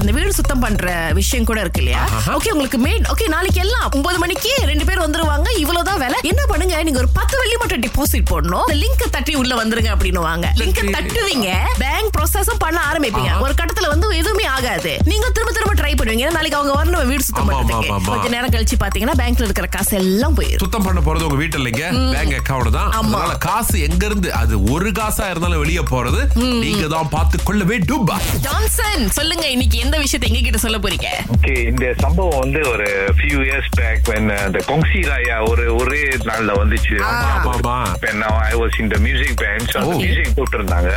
இப்ப இந்த வீடு சுத்தம் பண்ற விஷயம் கூட இருக்கு இல்லையா? ஓகே உங்களுக்கு மெயின் ஓகே நாளைக்கு எல்லாம் ஒன்பது மணிக்கு ரெண்டு பேர் வந்துருவாங்க. இவ்வளவுதான் வேலை. என்ன பண்ணுங்க? நீங்க ஒரு பத்து வெள்ளி மட்டும் டெபாசிட் போடணும். லிங்க் தட்டி உள்ள வந்துருங்க அப்படின்னு வாங்க லிங்க் தட்டுவீங்க. பேங்க் ப்ராசஸும் பண்ண ஆரம்பிப்பீங்க. ஒரு கட்டத்துல வந்து எதுவுமே ஆகாது. நீங்க திரும்ப திரும்ப ட்ரை பண்ணுவீங்க. நாளைக்கு அவங்க வரணும் வீடு சுத்தம் பண்றதுக்கு. கொஞ்ச நேரம் கழிச்சு பாத்தீங்கன்னா பேங்க்ல இருக்கிற காசு எல்லாம் போயிடும் சுத்தம் பண்ண போறது உங்க வீட்டு இல்லைங்க. பேங்க் அக்கவுண்ட் தான். அதனால காசு எங்க இருந்து அது ஒரு காசா இருந்தாலும் வெளியே போறது. நீங்க தான் பார்த்து கொள்ள வேண்டும் ஜான்சன் சொல்லுங்க இன்னைக்கு எந்த விஷயத்தை எங்க கிட்ட சொல்ல போறீங்க? ஓகே இந்த சம்பவம் வந்து ஒரு ஃபியூ இயர்ஸ் பேக் when அந்த கொங்சி ராயா ஒரு ஒரே நாள்ல வந்துச்சு. ஆமா. When now I was in the music band so அந்த. மியூசிக் போட்டிருந்தாங்க.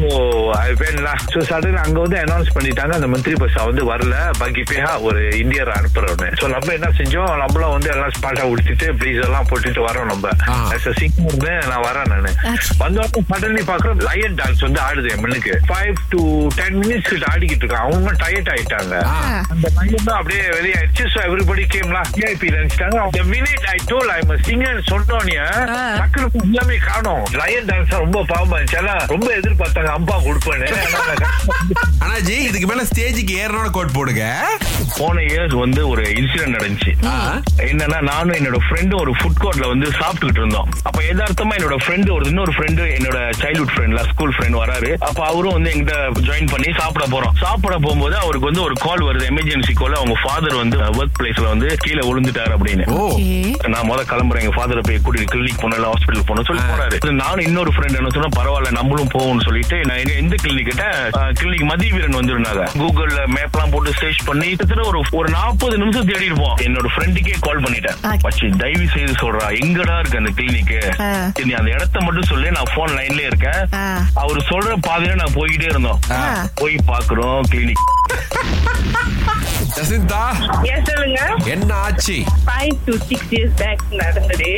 ஓ ஐ வென்லாம் ஸோ சடன் அங்க வந்து அனௌன்ஸ் பண்ணிட்டாங்க அந்த மந்திரி பஸ் வந்து வரல. பாக்கி பேஹா ஒரு இந்தியர் அனுப்புறோன்னு ஸோ நம்ம என்ன செஞ்சோம்? நம்மளும் வந்து எல்லாம் ஸ்பாட்டா உடுத்திட்டு ப்ளீஸ் எல்லாம் போட்டுட்டு வரோம் நம்ம. ஆ. as a singer நான் வரேன் நானு. வந்தோடனே சடன்லி பாக்குறோம் லயன் டான்ஸ் வந்து ஆடுது என் மண்ணுக்கு ஃபைவ் டு டென் மினிட்ஸ் கிட்ட ஆடிக்கிட்டு இருக்கான். அவங்க டயர்ட் ஆயிட்டாங்க. அந்த பையன் தான் அப்படியே வெளியே ஆயிடுச்சு ஸோ எவ்ரிபடி கேம்லாம் விஐபி நினைச்சிட்டாங்க the minute I told I'm a singer சொன்னோன்னே டக்குனு எல்லாமே காணோம். லயன் டான்ஸ் ரொம்ப பாவமா இருந்துச்சு. ரொம்ப எதிர்பார்த்தாங்க அம்பா கொடுப்பேன்னு. ஆனா ஜி இதுக்கு மேல ஸ்டேஜுக்கு ஏறனோட கோட் போடுங்க. போன இயர்ஸ் வந்து ஒரு இன்சிடென்ட் நடந்துச்சு. என்னன்னா நானும் என்னோட ஃப்ரெண்டும் ஒரு ஃபுட் கோர்ட்ல வந்து சாப்பிட்டுக்கிட்டு இருந்தோம். அப்ப யதார்த்தமா என்னோட ஃப்ரெண்டு ஒரு இன்னொரு ஃப்ரெண்டு என்னோட சைல்ட்ஹுட் ஃப்ரெண்ட்ல ஸ்கூல் ஃப்ரெண்ட் வராரு. அப்ப அவரும் வந்து எங்கிட்ட ஜாயின் பண்ணி சாப்பிட போறோம். சாப்பிட போகும்போது அவருக்கு வந்து ஒரு கால் வருது. எமர்ஜென்சி கால் அவங்க ஃபாதர் வந்து ஒர்க் பிளேஸ்ல வந்து கீழே விழுந்துட்டாரு அப்படின்னு. ஓ. நான் முத கிளம்புறேன் எங்க ஃபாதரை போய் கூட்டிட்டு கிளினிக் போனல ஹாஸ்பிட்டல் போனோம் சொல்லி போறாரு. நானும் இன்னொரு ஃப்ரெண்ட் என்ன சொன்னா பரவாயில்ல நம்மளும் போவோம்னு சொல்லிட்டு நான் எங்க- எந்த கிளினிக் கிட்ட கிளினிக் மதிய வீரன் வந்திருந்தாங்க. கூகுள்ல மேப்லாம் போட்டு சர்ச் பண்ணி கிட்டத்தட்ட ஒரு ஒரு நாற்பது நிமிஷம் தேடி இருப்போம் என்னோட ஃப்ரெண்டுக்கே கால் பண்ணிட்டேன். வச்சு தயவு செய்து சொல்றா எங்கடா இருக்கு அந்த கிளினிக். நீ அந்த இடத்த மட்டும் சொல்லி நான் போன் லைன்ல இருக்கேன். அவர் சொல்ற பாதையில நான் போய்கிட்டே இருந்தோம். போய் பாக்குறோம் கிளினிக் ஜசிந்தா. சொல்லுங்க. என்ன ஆச்சு? Five to six years back நடந்தது.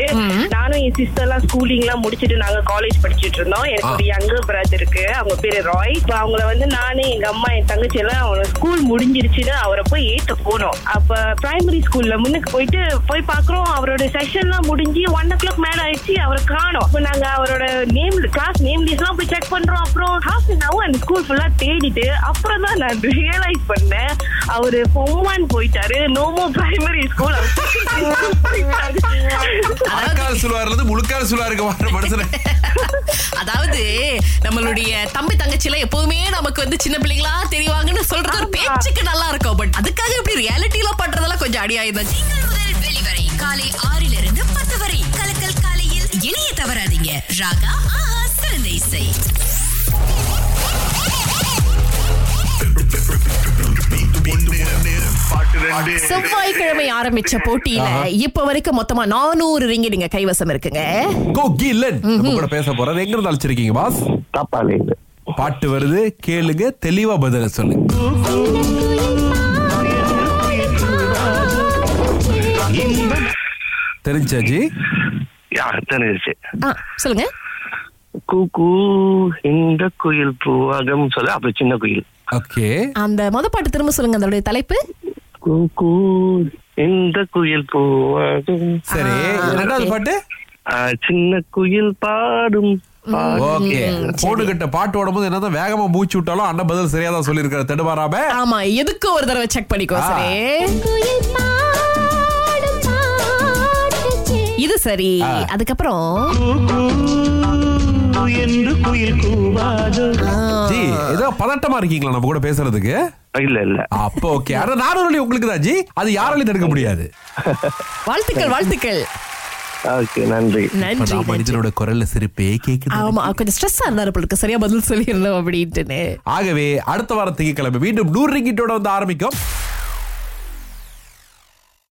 நானும் என் சிஸ்டர்லாம் ஸ்கூலிங் எல்லாம் முடிச்சிட்டு நாங்க காலேஜ் படிச்சிட்டு இருந்தோம். எனக்கு ஒரு யங்கர் பிரதர் இருக்கு. அவங்க பேரு ராய் இப்ப அவங்கள வந்து நானு எங்க அம்மா என் தங்கச்சி எல்லாம் அவங்க ஸ்கூல் முடிஞ்சிருச்சுன்னு அவரை போய் ஏத்த போனோம். அப்ப பிரைமரி ஸ்கூல்ல முன்னுக்கு போயிட்டு போய் பாக்குறோம் அவரோட செஷன் எல்லாம் முடிஞ்சு ஒன் ஓ கிளாக் மேல ஆயிடுச்சு. அவரை காணோம். அப்ப நாங்க அவரோட நேம் கிளாஸ் நேம் லிஸ்ட் எல்லாம் போய் செக் பண்றோம். அப்புறம் ஹாஃப் அன் அவர் அந்த ஸ்கூல் ஃபுல்லா தேடிட்டு அப்புறம் தான் நான் ரியலைஸ் பண்ணேன். அவரு பொம்மான் போயிட்டாரு. நோமோ பிரைமரி ஸ்கூல் அரைக்கால் சுழுவார்ல முழுக்கால் சுழுவாருக்கு வர அதாவது நம்மளுடைய தம்பி தங்கச்சில எப்பவுமே நமக்கு வந்து சின்ன பிள்ளைங்களா தெரிவாங்கன்னு சொல்றது ஒரு பேச்சுக்கு நல்லா இருக்கும் பட் அதுக்காக இப்படி ரியாலிட்டில பண்றதெல்லாம் கொஞ்சம் முதல் வெளிவரை காலை ஆறிலிருந்து பத்து வரை. கலக்கல் காலையில் இணைய தவறாதீங்க. ராகா ஆஹா சிறந்த இசை. செவ்வாய்க்கிழமை ஆரம்பிச்ச போட்டியில இப்ப வரைக்கும் மொத்தமா நானூறு ரிங்கி நீங்க கைவசம் இருக்குங்க. கோகிலன் கூட பேச போறது எங்க இருந்து அழைச்சிருக்கீங்க பாஸ்? பாட்டு வருது கேளுங்க தெளிவா பதில சொல்லுங்க தெரிஞ்சா ஜி? யா தெரிஞ்சிச்சு. ஆ, சொல்லுங்க. கூக்கு இந்த குயில் பூவாகம் சொல்ல. அப்படி சின்ன குயில். ஓகே. அந்த மொத பாட்டு திரும்ப சொல்லுங்க அதோடைய தலைப்பு. இந்த குயில் பூவாகும் சரி ஆ, ரெண்டாவது பாட்டு சின்ன குயில் பாடும் பாடும். ஓகே போடு பாட்டு ஓடும்போது என்னதான் வேகமா மூச்சு விட்டாலும் அண்ணன் பதில் சரியா தான் சொல்லியிருக்காரு தடுமாறாம ஆமா எதுக்கு ஒரு தடவை செக் பண்ணிக்கோ சரி இது சரி ஆ. அதுக்கப்புறம் ஆ. ஜி ஏதோ பதட்டமா இருக்கீங்களா நம்ம கூட பேசுறதுக்கு? இல்ல இல்ல. அப்போ ஓகே ஆனா நானூறு உங்களுக்கு தான் ஜி. அது யாராலையும் தடுக்க முடியாது. வாழ்த்துக்கள் வாழ்த்துக்கள். மனிதனோட குரல்ல சிரிப்பே கேக்குது. ஆமா கொஞ்சம் ஸ்ட்ரெஸ்ஸா இருந்தாரு போல இருக்கு. சரியா பதில் சொல்லிடணும் அப்படின்ட்டுன்னு. ஆகவே அடுத்த வாரம் திங்கட்கிழமை மீண்டும் நூறு ரிங்கிட்டோட வந்து ஆரம்பிக்கும்.